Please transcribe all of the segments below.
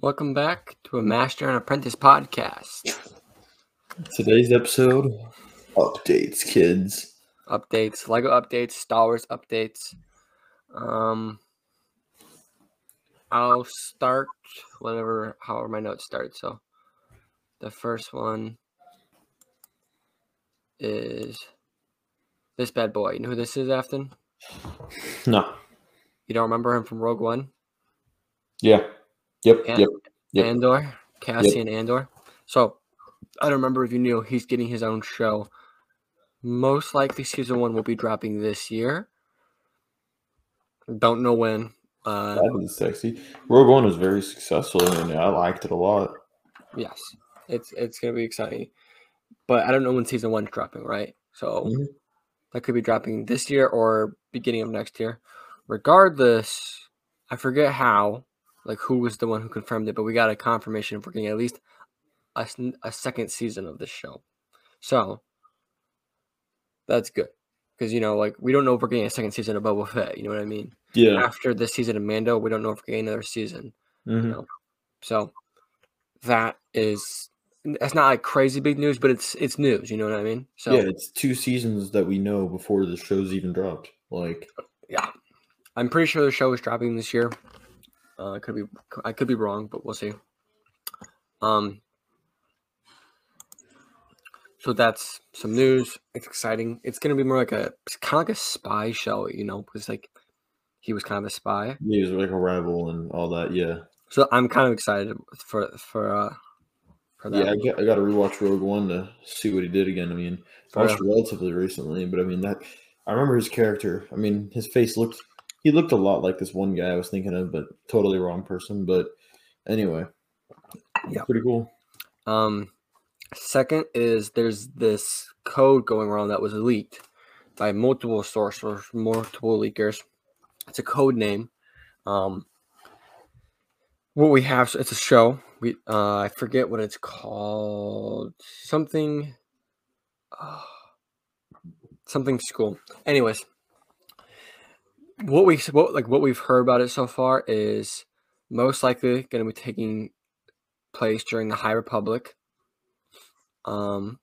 Welcome back to a Master and Apprentice podcast. Today's episode updates, kids. Updates, Lego updates, Star Wars updates. Um, I'll start whatever, however my notes start. So, the first one is this bad boy. You know who this is, Afton? No. You don't remember him from Rogue One? Yeah. Yep. An- Yep. Yep. Andor, Cassian Andor. So I don't remember if you knew he's getting his own show. Most likely, season one will be dropping this year. Don't know when. Uh, That was sexy. Rogue One was very successful, and I liked it a lot. yes, it's it's gonna be exciting, but I don't know when season one's dropping. Right, so Mhm. that could be dropping this year or beginning of next year. Regardless, I forget how, like who was the one who confirmed it, but we got a confirmation if we're getting at least a, a second season of this show. So that's good because you know, like we don't know if we're getting a second season of Boba Fett. You know what I mean? Yeah. After this season of Mando, we don't know if we're getting another season. Mhm. know. So that is that's not like crazy big news, but it's it's news. You know what I mean? So yeah, it's two seasons that we know before the show's even dropped. Like, yeah, I'm pretty sure the show is dropping this year. Uh, I could be I could be wrong, but we'll see. Um, so that's some news. It's exciting. It's gonna be more like a kind of like a spy show, you know, because like he was kind of a spy. he was like a rival and all that. Yeah. So I'm kind of excited for for uh for that. Yeah, I got, I got to rewatch Rogue One to see what he did again. I mean, I watched relatively recently, but I mean that I remember his character. I mean, his face looked he looked a lot like this one guy I was thinking of, but totally wrong person. But anyway, Yeah. pretty cool. Um, second is there's this code going around that was leaked by multiple sources, multiple leakers. It's a code name. Um, what we have, it's a show. We uh, I forget what it's called. Something. Uh, something school. Anyways, what we what like what we've heard about it so far is most likely going to be taking place during the High Republic, um,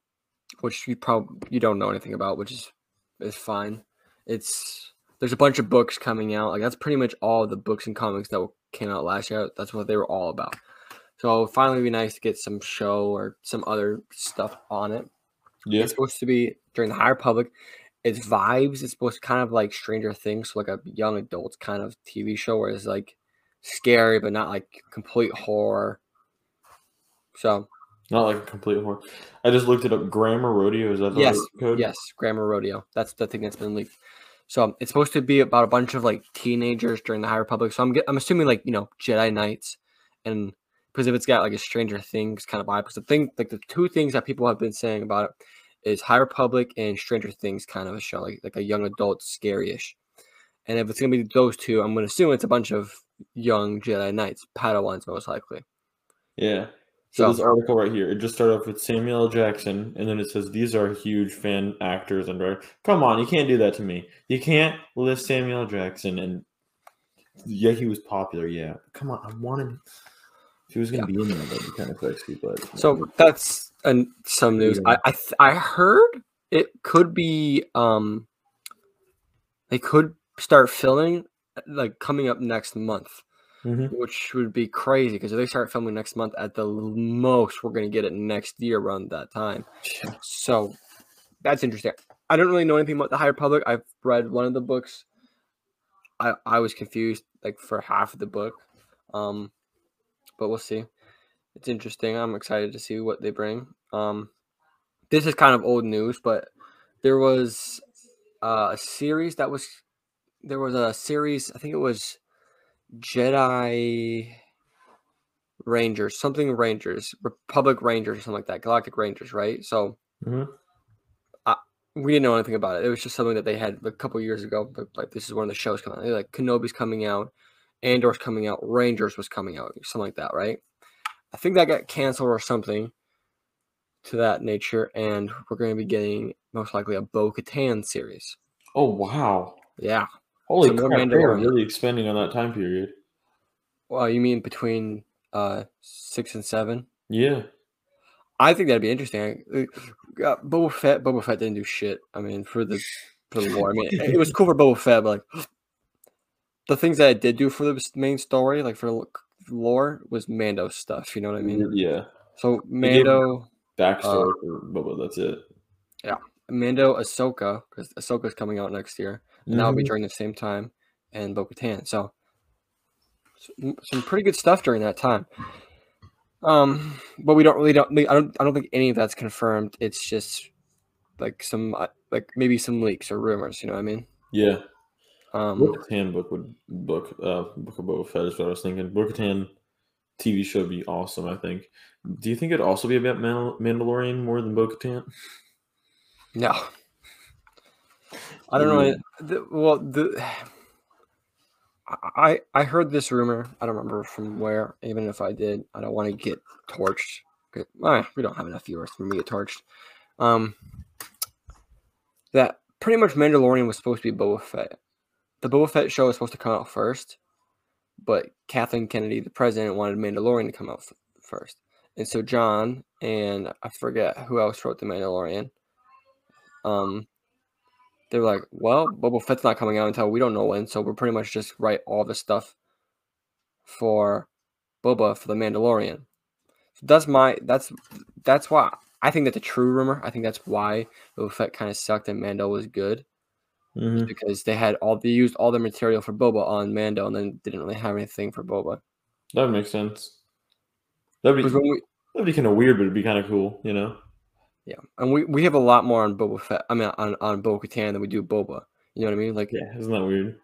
which you probably you don't know anything about, which is is fine. It's there's a bunch of books coming out. Like that's pretty much all the books and comics that came out last year. That's what they were all about. So finally, be nice to get some show or some other stuff on it. Yeah. It's supposed to be during the High Republic. It's vibes. It's supposed to kind of like Stranger Things, so like a young adult kind of TV show where it's like scary but not like complete horror. So Not like a complete horror. I just looked it up. Grammar Rodeo is that the Yes, code? yes, Grammar Rodeo. That's the thing that's been leaked. So it's supposed to be about a bunch of like teenagers during the High Republic. So I'm I'm assuming like you know Jedi Knights, and because if it's got like a Stranger Things kind of vibe, because the thing like the two things that people have been saying about it is High Republic and Stranger Things kind of a show, like like a young adult scary-ish. And if it's gonna be those two, I'm gonna assume it's a bunch of young Jedi Knights, Padawans most likely. Yeah. So, So this article right here, it just started off with Samuel L. Jackson, and then it says these are huge fan actors and directors. Come on, you can't do that to me. You can't list Samuel L. Jackson and yeah, he was popular. Yeah, come on, I wanted. If he was gonna be in there, that'd be kind of sexy. But So that's and some news. I I, th- I heard it could be um they could start filming like coming up next month, Mhm. which would be crazy because if they start filming next month, at the most we're gonna get it next year around that time. Yeah. So that's interesting. I don't really know anything about the High Republic. I've read one of the books. I I was confused like for half of the book, um, but we'll see. It's interesting. I'm excited to see what they bring. Um, this is kind of old news, but there was uh, a series that was there was a series. I think it was Jedi Rangers, something Rangers, Republic Rangers, something like that, Galactic Rangers, right? So Mhm. we didn't know anything about it. It was just something that they had a couple years ago. But like this is one of the shows coming out. Like Kenobi's coming out, Andor's coming out, Rangers was coming out, something like that, right? I think that got canceled or something to that nature, and we're going to be getting most likely a Bo Katan series. Oh wow! Yeah. Holy So crap! They are really expanding on that time period. Well, you mean between uh six and seven. Yeah. I think that'd be interesting. Uh, Boba Fett, Boba Fett didn't do shit. I mean, for the for the war, I mean, it was cool for Boba Fett, but like the things that I did do for the main story, like for lore, was Mando stuff. You know what I mean? Yeah. So Mando, backstory uh, Boba. That's it. Yeah, Mando, Ahsoka, because Ahsoka's coming out next year, and mm-hmm. that'll be during the same time, and Bo-Katan. So some pretty good stuff during that time. Um, but we don't really don't. I don't. I don't think any of that's confirmed. It's just like some uh, like maybe some leaks or rumors. You know what I mean? Yeah. Um, Bo-Katan book would book uh book of Boba Fett is what I was thinking. Bo-Katan TV show would be awesome. I think. Do you think it'd also be about Mandal- Mandalorian more than Bo-Katan? No. I don't know. The, well, the I I heard this rumor. I don't remember from where. Even if I did, I don't want to get torched. We don't have enough viewers for me to get torched. Um, that pretty much Mandalorian was supposed to be Boba Fett. The Boba Fett show was supposed to come out first, but Kathleen Kennedy, the president, wanted Mandalorian to come out f- first, and so John and I forget who else wrote the Mandalorian. Um, they're like, well, Boba Fett's not coming out until we don't know when, so we're pretty much just write all the stuff for Boba for the Mandalorian. So that's my that's that's why I think that's a true rumor. I think that's why Boba Fett kind of sucked and Mando was good. Mm-hmm. Because they had all they used all the material for Boba on Mando and then didn't really have anything for Boba. That makes sense. That'd be we, that'd be kind of weird, but it'd be kind of cool, you know. Yeah, and we, we have a lot more on Boba Fett. I mean, on on Bo Katan than we do Boba. You know what I mean? Like, yeah, isn't that weird?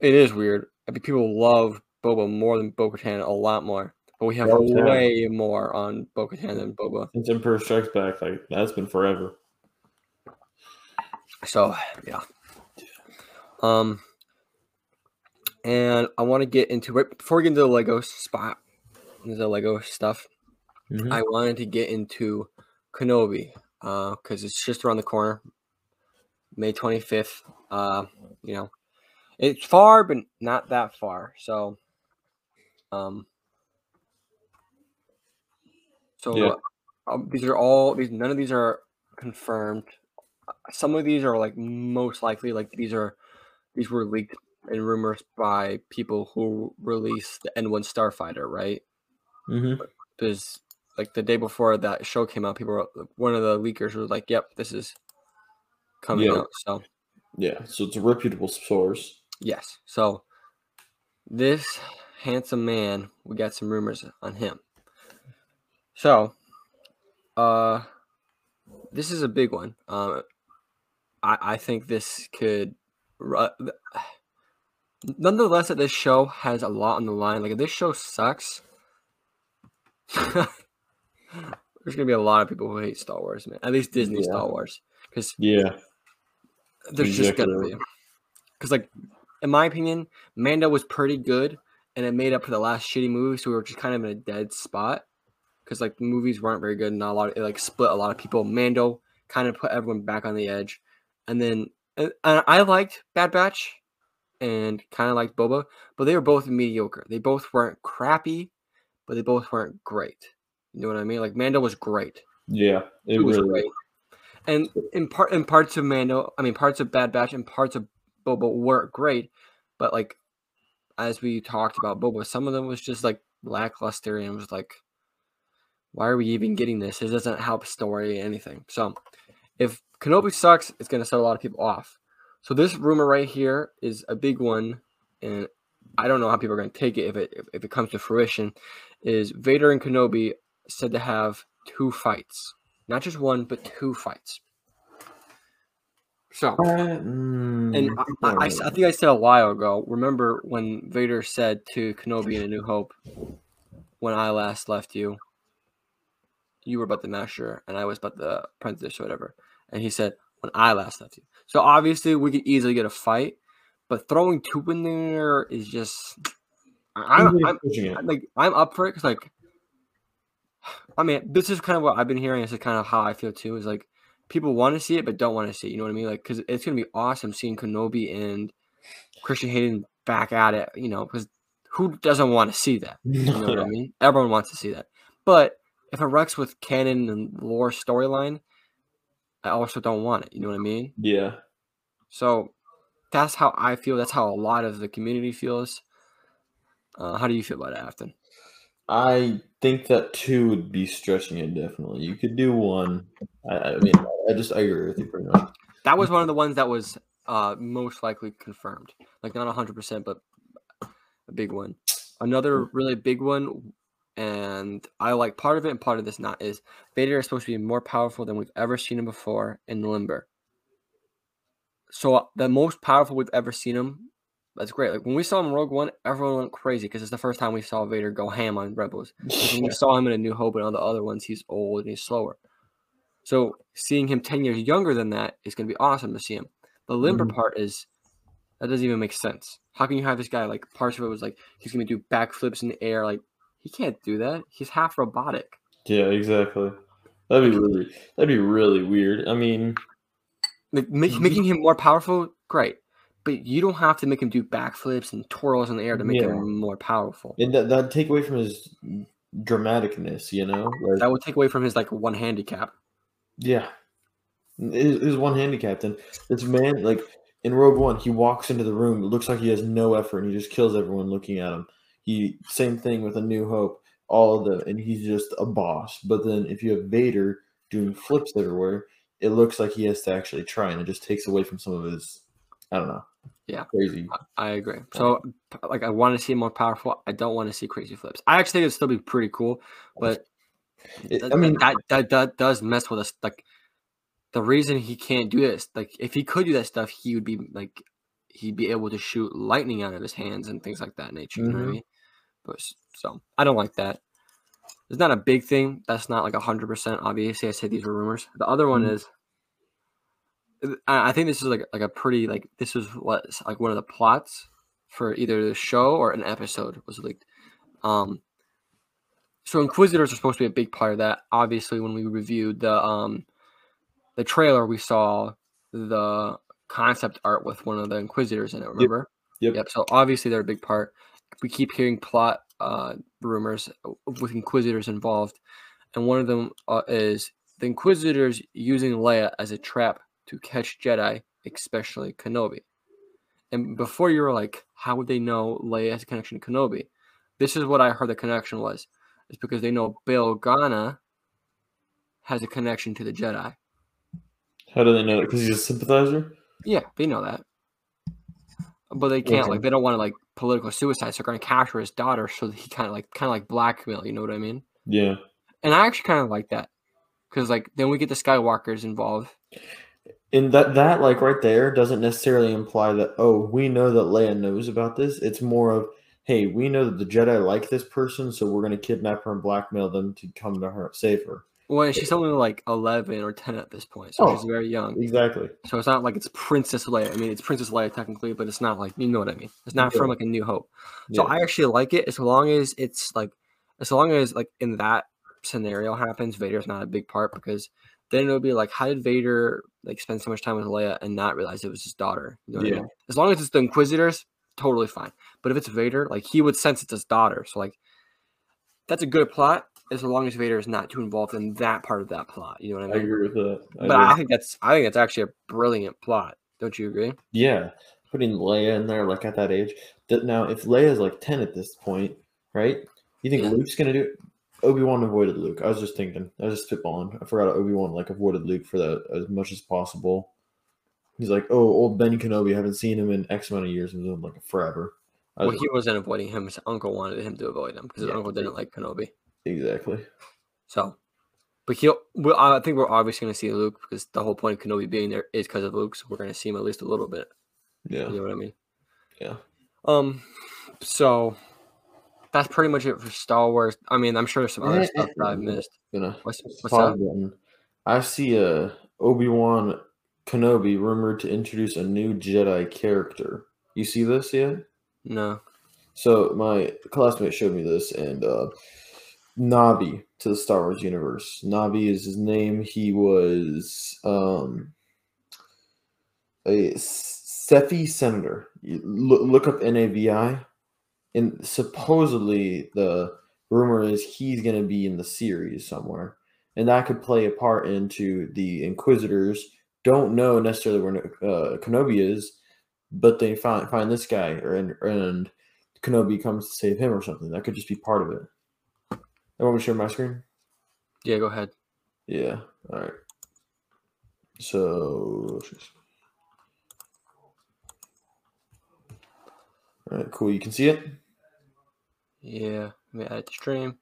It is weird. I mean, people love Boba more than Bo Katan a lot more, but we have way more on Bo Katan than Boba. Since Emperor Strikes Back, like that's been forever. So yeah. Um, and I want to get into right before we get into the Lego spot, the Lego stuff. Mm-hmm. I wanted to get into Kenobi, uh, because uh, it's just around the corner, May 25th. Uh, you know, it's far, but not that far. So, um, so yeah. uh, these are all these. None of these are confirmed. Some of these are like most likely like these are these were leaked and rumors by people who released the N1 Starfighter, right? Mm-hmm. There's like the day before that show came out, people were, one of the leakers was like, "Yep, this is coming yeah. out." So yeah, so it's a reputable source. Yes. So this handsome man, we got some rumors on him. So, uh, this is a big one. Um, I I think this could. Nonetheless, that this show has a lot on the line. Like if this show sucks. there's gonna be a lot of people who hate Star Wars, man. At least Disney yeah. Star Wars, because yeah, there's exactly. just gonna be. Because like, in my opinion, Mando was pretty good, and it made up for the last shitty movie, so we were just kind of in a dead spot. Because like movies weren't very good, and not a lot. Of, it like split a lot of people. Mando kind of put everyone back on the edge, and then and I liked Bad Batch, and kind of liked Boba, but they were both mediocre. They both weren't crappy, but they both weren't great. You know what I mean? Like Mando was great. Yeah, it, was really great. And in part, in parts of Mando, I mean, parts of Bad Batch and parts of Boba weren't great, but like as we talked about Boba, some of them was just like lackluster and was like, why are we even getting this? It doesn't help story anything. So if Kenobi sucks, it's gonna set a lot of people off. So this rumor right here is a big one, and I don't know how people are gonna take it if it if it comes to fruition. Is Vader and Kenobi said to have two fights, not just one, but two fights. So, uh, mm, and I, I, I, think I said a while ago. Remember when Vader said to Kenobi in A New Hope, "When I last left you, you were but the master, and I was but the apprentice, or whatever." And he said, "When I last left you." So obviously, we could easily get a fight, but throwing two in there is just. I'm, I'm, I'm like I'm up for it because like I mean, this is kind of what I've been hearing. This is kind of how I feel too. Is like people want to see it, but don't want to see it. You know what I mean? Like, because it's gonna be awesome seeing Kenobi and Christian Hayden back at it. You know, because who doesn't want to see that? You know what I mean? Everyone wants to see that. But if it wrecks with canon and lore storyline, I also don't want it. You know what I mean? Yeah. So that's how I feel. That's how a lot of the community feels. Uh, how do you feel about it, Afton? I think that two would be stretching it definitely. You could do one. I, I mean, I just I agree with you pretty much. That was one of the ones that was uh, most likely confirmed. Like not hundred percent, but a big one. Another really big one, and I like part of it and part of this not is Vader is supposed to be more powerful than we've ever seen him before in Limber. So uh, the most powerful we've ever seen him. That's great. Like when we saw him in Rogue One, everyone went crazy because it's the first time we saw Vader go ham on Rebels. when we saw him in A New Hope and all the other ones, he's old and he's slower. So seeing him 10 years younger than that is going to be awesome to see him. The limber Mhm. part is that doesn't even make sense. How can you have this guy like parts of it was like he's going to do backflips in the air? Like he can't do that. He's half robotic. Yeah, exactly. That'd be really that'd be really weird. I mean, Like, make, Mhm. making him more powerful, great. But you don't have to make him do backflips and twirls in the air to make Yeah. him more powerful. and that that'd take away from his dramaticness, you know? Like, That would take away from his like one handicap. yeah. His, his one handicap. And this man, like in Rogue One, he walks into the room. It looks like he has no effort, and he just kills everyone looking at him. He same thing with A New Hope. All of them, and he's just a boss. But then if you have Vader doing flips everywhere, it looks like he has to actually try, and it just takes away from some of his. I don't know. Yeah. Crazy. I agree. So, like, I want to see him more powerful. I don't want to see crazy flips. I actually think it'd still be pretty cool, but It- I mean, that, that that does mess with us. Like, the reason he can't do this, like, if he could do that stuff, he would be like, he'd be able to shoot lightning out of his hands and things like that nature. You know what I Mhm. mean? But so I don't like that. It's not a big thing. That's not like hundred percent. Obviously, I said these were rumors. The other one Mhm. is. I I think this is like like a pretty like this was what like one of the plots for either the show or an episode was leaked. Um, so Inquisitors are supposed to be a big part of that. Obviously, when we reviewed the um the trailer, we saw the concept art with one of the Inquisitors in it. Remember? Yep. Yep. So obviously they're a big part. We keep hearing plot uh, rumors with Inquisitors involved, and one of them uh, is the Inquisitors using Leia as a trap to catch Jedi, especially Kenobi. And before you were like, how would they know Leia has a connection to Kenobi? This is what I heard the connection was. It's because they know Bail Organa has a connection to the Jedi. How do they know that? Because he's a sympathizer. Yeah, they know that. But they can't Okay. like they don't want to like political suicide, so they're gonna capture his daughter so he kind of like kind of like blackmail. You know what I mean? Yeah. And I actually kind of like that because like then we get the Skywalkers involved. And that that like right there doesn't necessarily imply that oh we know that Leia knows about this. It's more of hey we know that the Jedi like this person, so we're gonna kidnap her and blackmail them to come to her save her. Well, she's only like eleven or ten at this point, so she's Oh. very young. Exactly. So it's not like it's Princess Leia. I mean, it's Princess Leia technically, but it's not like you know what I mean. It's not Yeah. from like a New Hope. So Yeah. I actually like it as long as it's like as long as like in that scenario happens, Vader's not a big part because then it'll be like, how did Vader like spend so much time with Leia and not realize it was his daughter? You know what I Yeah. mean? As long as it's the Inquisitors, totally fine. But if it's Vader, like he would sense it's his daughter. So like that's a good plot as long as Vader is not too involved in that part of that plot. You know what I mean? I agree with that. I but do. I think that's I think that's actually a brilliant plot. Don't you agree? Yeah, putting Leia in there like at that age. That now, if Leia's like ten at this point, right? You think Yeah. Luke's gonna do it? Obi Wan avoided Luke. I was just thinking. I was just spitballing. I forgot Obi Wan like avoided Luke for that as much as possible. He's like, oh, old Ben Kenobi. Haven't seen him in X amount of years. Been like forever. Well, he wasn't avoiding him. His uncle wanted him to avoid him because his Yeah. uncle didn't like Kenobi. Exactly. So, but he'll. Well, I think we're obviously going to see Luke because the whole point of Kenobi being there is because of Luke. So we're going to see him at least a little bit. Yeah, You know what I mean? yeah. Um. So that's pretty much it for Star Wars. I mean, I'm sure there's some other stuff that I've eh, missed. You know, What's what's up? button. I see a Obi Wan Kenobi rumored to introduce a new Jedi character. You see this yet? No. So my classmate showed me this, and uh, Nabi to the Star Wars universe. Nabi is his name. He was um, a Sefi senator. Look, up Navi. and supposedly the rumor is he's going to be in the series somewhere, and that could play a part into the Inquisitors don't know necessarily where uh, Kenobi is, but they find find this guy, and, and Kenobi comes to save him or something. That could just be part of it. I want me to share my screen. Yeah, go ahead. Yeah. All right. So. All right, cool. You can see it. Yeah, let me add the stream.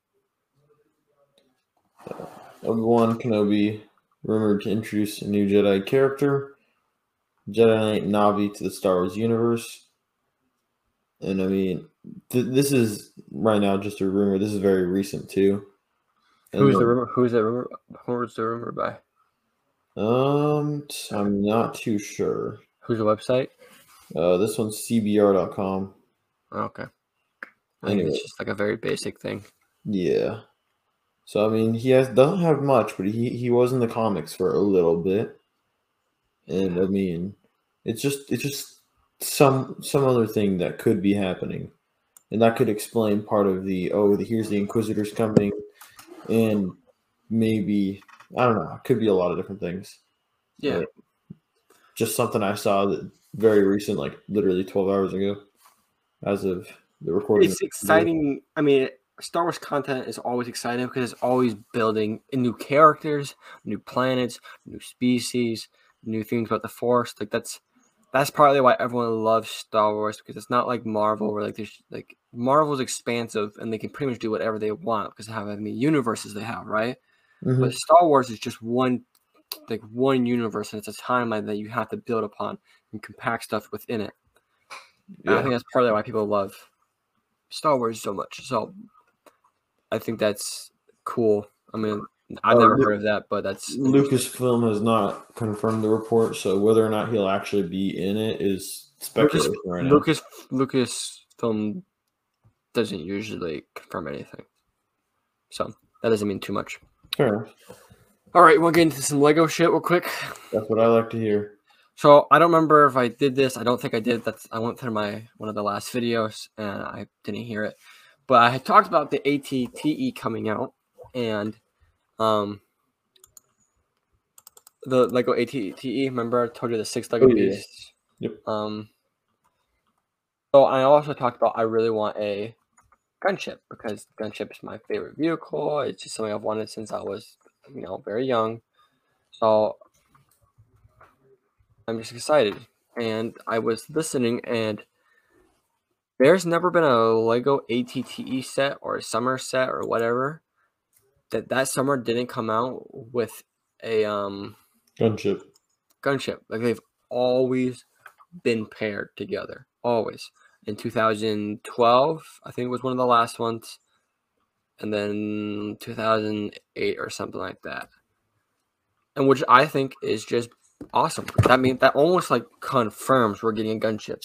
Uh, Obi Wan Kenobi rumored to introduce a new Jedi character, Jedi Knight Navi, to the Star Wars universe. And I mean, th- this is right now just a rumor. This is very recent too. And Who's the, rumor? Who's that rumor? Who's the rumor by? Um, I'm not too sure. Who's the website? Uh, this one's cbr.com. Okay. I think it's just like a very basic thing. Yeah. So I mean, he has doesn't have much, but he he was in the comics for a little bit, and I mean, it's just it's just some some other thing that could be happening, and that could explain part of the oh the, here's the Inquisitors coming, and maybe I don't know. It could be a lot of different things. Yeah. But just something I saw that very recent, like literally twelve hours ago, as of the recording. It's exciting. I mean, Star Wars content is always exciting because it's always building new characters, new planets, new species, new things about the Force. Like that's that's partly why everyone loves Star Wars because it's not like Marvel where like there's like Marvel's expansive and they can pretty much do whatever they want because of how many universes they have, right? Mm-hmm. But Star Wars is just one like one universe and it's a timeline that you have to build upon and compact stuff within it. Yeah. I think that's partly why people love Star Wars so much. So I think that's cool. I mean, I've uh, never heard of that, but that's Lucasfilm has not confirmed the report, so whether or not he'll actually be in it is speculative Lucas, right now. Lucas Lucasfilm doesn't usually confirm anything, so that doesn't mean too much. Fair. All right, we'll get into some Lego shit real quick. That's what I like to hear. So I don't remember if I did this. I don't think I did. That's I went through my one of the last videos and I didn't hear it. But I had talked about the ATTE coming out and um the Lego ATTE. Remember, I told you the six Lego oh, yeah. pieces. Yep. Um. So I also talked about I really want a gunship because gunship is my favorite vehicle. It's just something I've wanted since I was, you know, very young. So I'm just excited. And I was listening and there's never been a Lego ATTE set or a summer set or whatever that that summer didn't come out with a um gunship. Gunship. Like they've always been paired together. Always. In 2012, I think it was one of the last ones. And then 2008 or something like that. And which I think is just awesome. That means that almost like confirms we're getting a gunship.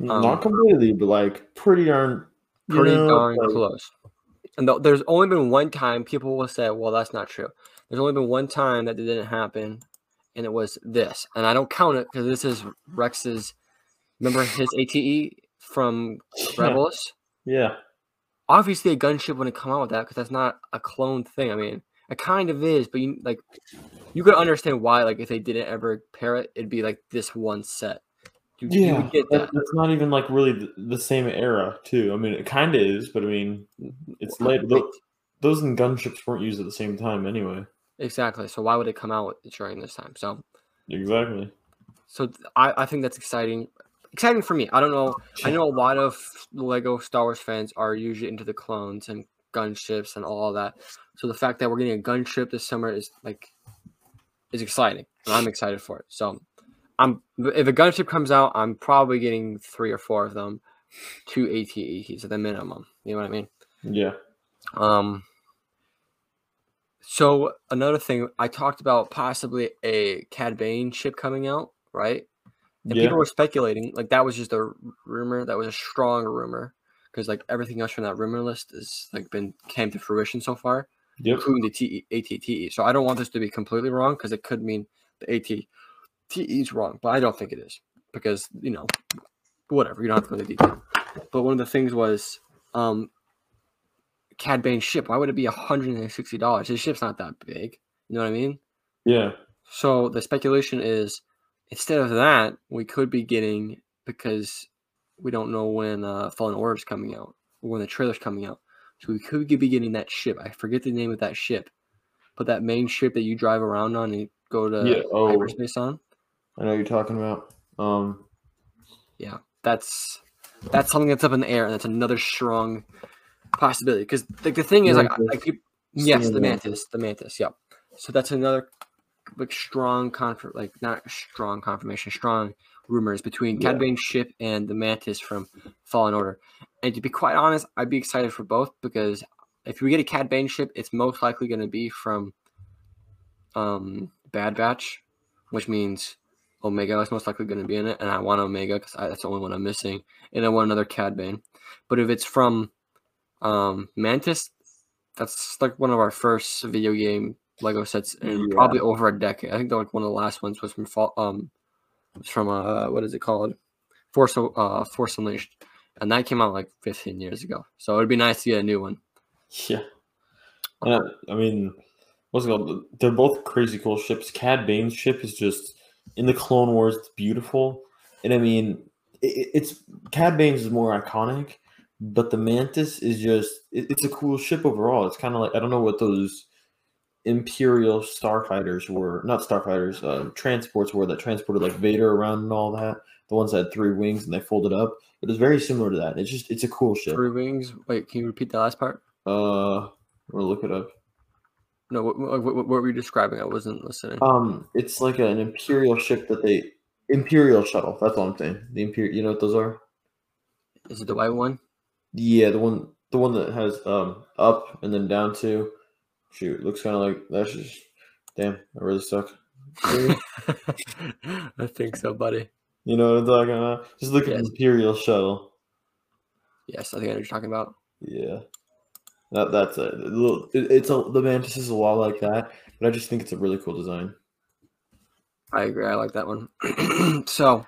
Um, Not completely, but like pretty darn, pretty know, darn like, close. And th- there's only been one time people will say, "Well, that's not true." There's only been one time that it didn't happen, and it was this. And I don't count it because this is Rex's. Remember his ATE from Rebels? Yeah. Obviously, a gunship wouldn't come out with that because that's not a clone thing. I mean, it kind of is, but you like you could understand why. Like, if they didn't ever pair it, it'd be like this one set. You, yeah, you get that. That's not even like really the, the same era, too. I mean, it kind of is, but I mean, it's late. Those, those and gunships weren't used at the same time anyway. Exactly. So why would it come out during this time? So exactly. So I, I think that's exciting. Exciting for me. I don't know. I know a lot of Lego Star Wars fans are usually into the clones and gunships and all that. So the fact that we're getting a gunship this summer is like is exciting, and I'm excited for it. So I'm if a gunship comes out, I'm probably getting three or four of them, two ATEs at the minimum. You know what I mean? Yeah. Um. So another thing, I talked about possibly a Cad Bane ship coming out, right? And yeah. people were speculating like that was just a rumor. That was a strong rumor because like everything else from that rumor list has like been came to fruition so far, yep. including the T- ATTE. So I don't want this to be completely wrong because it could mean the AT TE is wrong, but I don't think it is because you know, whatever. You don't have to go into detail. but one of the things was um, Cad Bane's ship. Why would it be hundred and sixty dollars? His ship's not that big. You know what I mean? Yeah. So the speculation is instead of that, we could be getting because we don't know when uh, Fallen Order is coming out or when the trailer's coming out. So we could be getting that ship. I forget the name of that ship, but that main ship that you drive around on and go to Yeah, oh. hyperspace on. I know you're talking about. Um, yeah, That's that's something that's up in the air, and that's another strong possibility. Because like the thing is, like, I- Mantis. like yes, the mantis, the mantis, yep. So that's another like strong confirm, like not strong confirmation, strong rumors between Cad Yeah. Bane's ship and the mantis from Fallen Order. And to be quite honest, I'd be excited for both because if we get a Cad Bane ship, it's most likely going to be from um Bad Batch, which means Omega is most likely going to be in it, and I want Omega because that's the only one I'm missing, and I want another Cad Bane. But if it's from um, Mantis, that's like one of our first video game Lego sets in Yeah. probably over a decade. I think like one of the last ones was from um, was from uh, what is it called, Force uh Force Unleashed, and that came out like 15 years ago. So it'd be nice to get a new one. yeah. I, I mean, what's it called? They're both crazy cool ships. Cad Bane's ship is just in the Clone Wars. It's beautiful, and I mean, it, it's Cad Bane's is more iconic, but the Mantis is just it, it's a cool ship overall. It's kind of like I don't know what those Imperial starfighters were, not starfighters, uh, transports were that transported like Vader around and all that. The ones that had three wings and they folded up. It was very similar to that. It's just it's a cool ship. Three wings. Wait, can you repeat the last part? Uh, we'll look it up. No, what, what, what, what were you describing? I wasn't listening. Um, it's like an imperial ship that they imperial shuttle. That's all I'm saying. The imperial, you know what those are? Is it the white one? Yeah, the one, the one that has um up and then down to. Shoot, looks kind of like that's just. Damn, I really suck. I think so, buddy. You know what I'm talking about? Just look at the imperial shuttle. Yes, I think I know what you're talking about. Yeah, that that's it. A little- it- It's a the mantis is a lot like that, but I just think it's a really cool design. I agree. I like that one. so,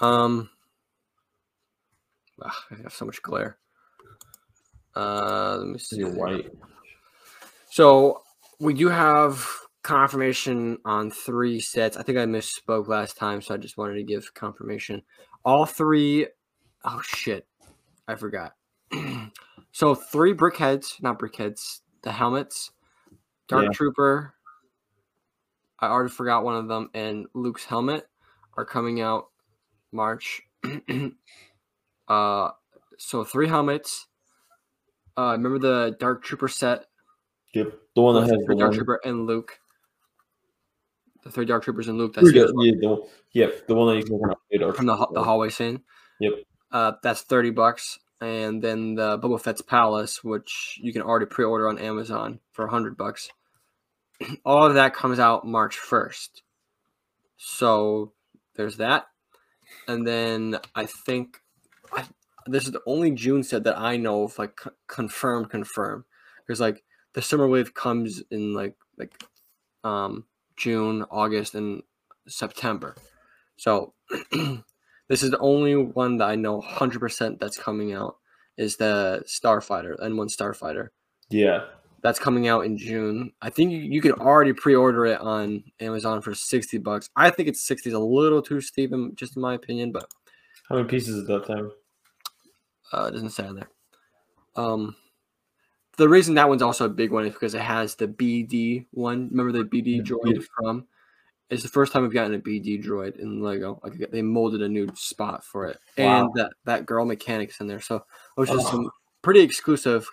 um, ah, I have so much glare. Uh, let me see. You're white. So we do have confirmation on three sets. I think I misspoke last time, so I just wanted to give confirmation. All three oh shit. I forgot. so three BrickHeadz, not BrickHeadz, the helmets, Dark Yeah. Trooper. I already forgot one of them, and Luke's helmet are coming out March. uh so three helmets. Uh remember the Dark Trooper set Yep, the one that has the Dark one. Trooper and Luke. The three Dark Troopers and Luke. Yeah, That's yeah, the, one- the one that you can from the, the hallway scene. Yep. Uh, that's thirty bucks, and then the Boba Fett's Palace, which you can already pre-order on Amazon for hundred bucks. All of that comes out March first. So there's that, and then I think I, this is the only June set that I know of, like c- confirmed, confirmed. There's like the summer wave comes in like like um June, August, and September. So this is the only one that I know 100% that's coming out is the Starfighter, N1 Starfighter. Yeah, That's coming out in June. I think you, you can already pre-order it on Amazon for 60 bucks. I think it's 60 is a little too steep, in, just in my opinion, but how many pieces is that time? uh, it doesn't say on there. Um, the reason that one's also a big one is because it has the BD one. Remember the BD droid from? It's the first time we've gotten a BD droid in Lego. Like they molded a new spot for it, and that that girl mechanics in there. So those are Oh. some pretty exclusive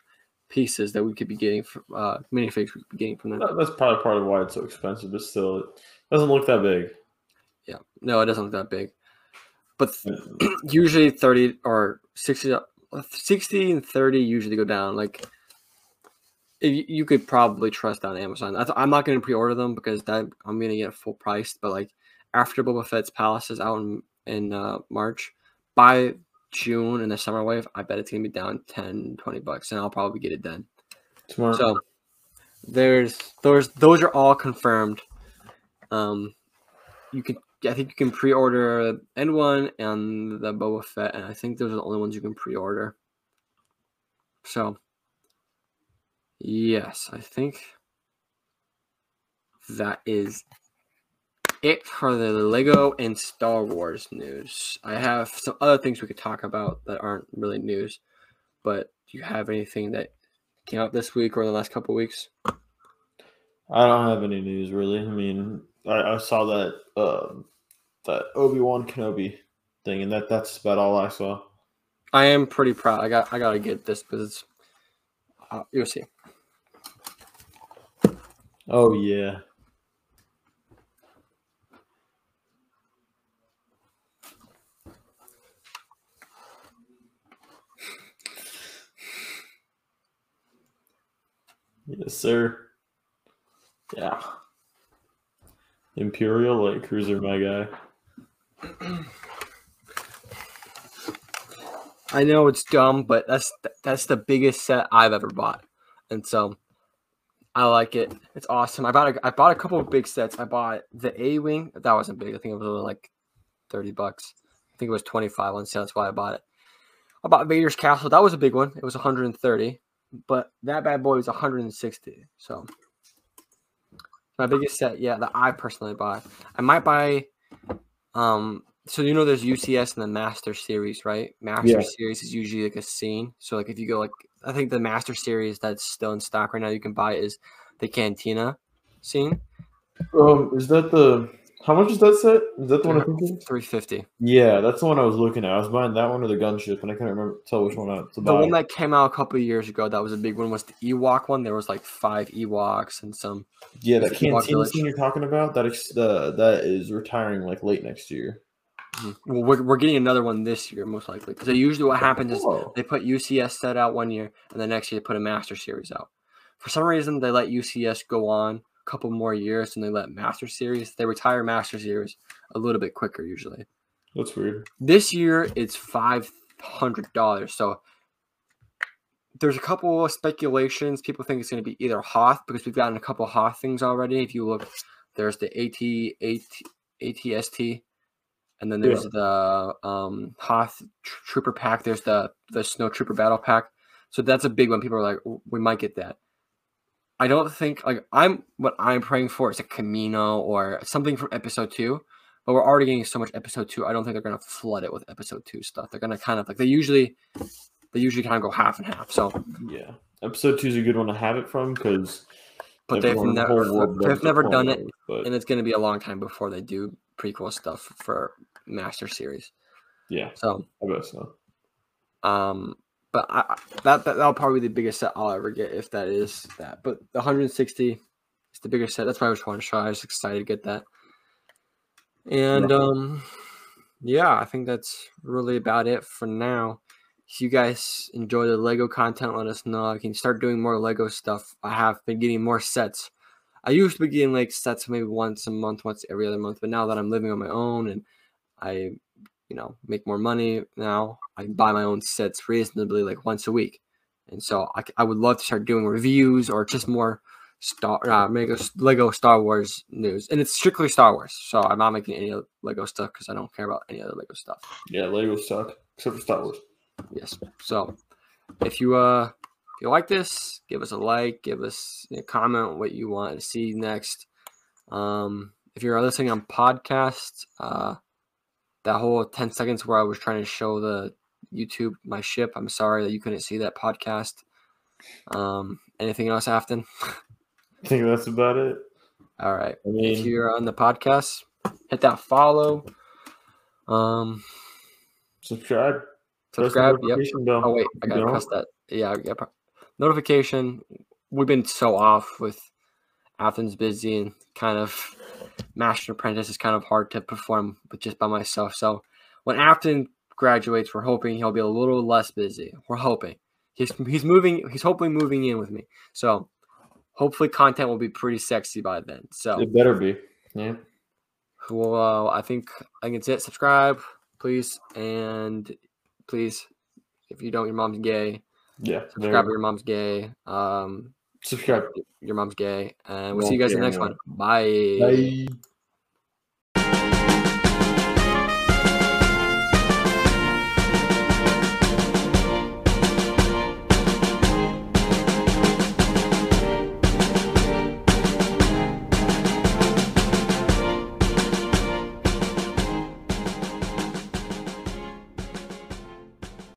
pieces that we could be getting, from, uh, minifigs we could be getting from them. That- That's probably part of why it's so expensive, but still, it doesn't look that big. Yeah, no, it doesn't look that big, but usually 30 or 60 60 and 30 usually go down like you, you could probably trust on amazon i'm not going to pre-order them because that i'm going to get full price but like after boba fett's palace is out in, in uh, march by june in the summer wave i bet it's going to be down 10 20 bucks and i'll probably get it then Smart. so there's those those are all confirmed um you could yeah, I think you can pre-order N one and the Boba Fett, and I think those are the only ones you can pre-order. So, yes, I think that is it for the Lego and Star Wars news. I have some other things we could talk about that aren't really news, but do you have anything that came out this week or the last couple weeks? I don't have any news really. I mean, I, I saw that um, that Obi Wan Kenobi thing, and that that's about all I saw. I am pretty proud. I got I gotta get this because it's uh, you'll see. Oh yeah. Yes, sir. Yeah. Imperial Light Cruiser, my guy. I know it's dumb, but that's that's the biggest set I've ever bought, and so I like it. It's awesome. I bought a, I bought a couple of big sets. I bought the A wing. That wasn't big. I think it was like thirty bucks. I think it was twenty five on sale. That's why I bought it. I bought Vader's Castle. That was a big one. It was one hundred and thirty, but that bad boy was one hundred and sixty. So my biggest set, yeah, that I personally buy. I might buy um so you know there's UCS and the Master Series, right? Master Yeah. Series is usually like a scene. So like if you go like I think the Master Series that's still in stock right now you can buy is the Cantina scene. Um, is that the how much is that set? Is that the one? Three fifty. Yeah, that's the one I was looking at. I was buying that one or the gunship, and I can't remember tell which one I to buy. The one that came out a couple of years ago that was a big one was the Ewok one. There was like five Ewoks and some yeah, that canteen scene you're talking about. That ex- the that is retiring like late next year. Mm-hmm. well we're, we're getting another one this year most likely. Because usually what oh, happens is Oh. They put UCS set out one year, and the next year they put a Master Series out. For some reason, they let UCS go on a couple more years, and they let Master Series. They retire Master Series a little bit quicker usually. That's weird. This year, it's five hundred dollars. So there's a couple of speculations. People think it's going to be either Hoth because we've gotten a couple Hoth things already. If you look, there's the AT, AT ATST, and then there's the um, Hoth Trooper pack. There's the the Snow Trooper Battle pack. So that's a big one. People are like, "Oh, we might get that. I don't think like I'm what I'm praying for is a Kamino or something from Episode Two, but we're already getting so much Episode Two. I don't think they're gonna flood it with Episode Two stuff. They're gonna kind of like they usually they usually kind of go half and half. So, Yeah, episode two is a good one to have it from because. but they've never they've never done it, But and it's gonna be a long time before they do prequel stuff for Master Series. yeah, So, I bet so. um, but I, that, that that'll probably be the biggest set I'll ever get if that is that. But the 160 is the biggest set. That's why I was trying to try. I was excited to get that. And Yeah. um, yeah, I think that's really about it for now. If you guys enjoy the Lego content, let us know. I can start doing more Lego stuff. I have been getting more sets. I used to be getting like sets maybe once a month, once every other month, but now that I'm living on my own and I, you know, make more money now, I buy my own sets reasonably like once a week. And so I, I would love to start doing reviews or just more Star uh, Lego, Lego Star Wars news, and it's strictly Star Wars. So I'm not making any other Lego stuff because I don't care about any other Lego stuff. Yeah, Lego suck except for Star Wars. Yes. So if you uh you like this, give us a like, give us a comment what you want to see next. Um if you're listening on podcast, uh that whole 10 seconds where I was trying to show the YouTube my ship, I'm sorry that you couldn't see that podcast. Um anything else, Afton? I think that's about it. All right. I if you're on the podcast, hit that follow. Um subscribe. subscribe. Yep. bell. Oh wait, I gotta press that. Yeah, yeah. Notification. We've been so off with Afton's busy and kind of Master Apprentice is kind of hard to perform with just by myself. So when Afton graduates, we're hoping he'll be a little less busy. We're hoping he's he's moving. He's hopefully moving in with me. So hopefully content will be pretty sexy by then. So It better be. Yeah. well, I think I think it's it. Subscribe, please, and please, if you don't, your mom's gay. Yeah. Subscribe your mom's gay. Um. Subscribe. your mom's gay, and we'll see you guys in the next one. Bye. Bye.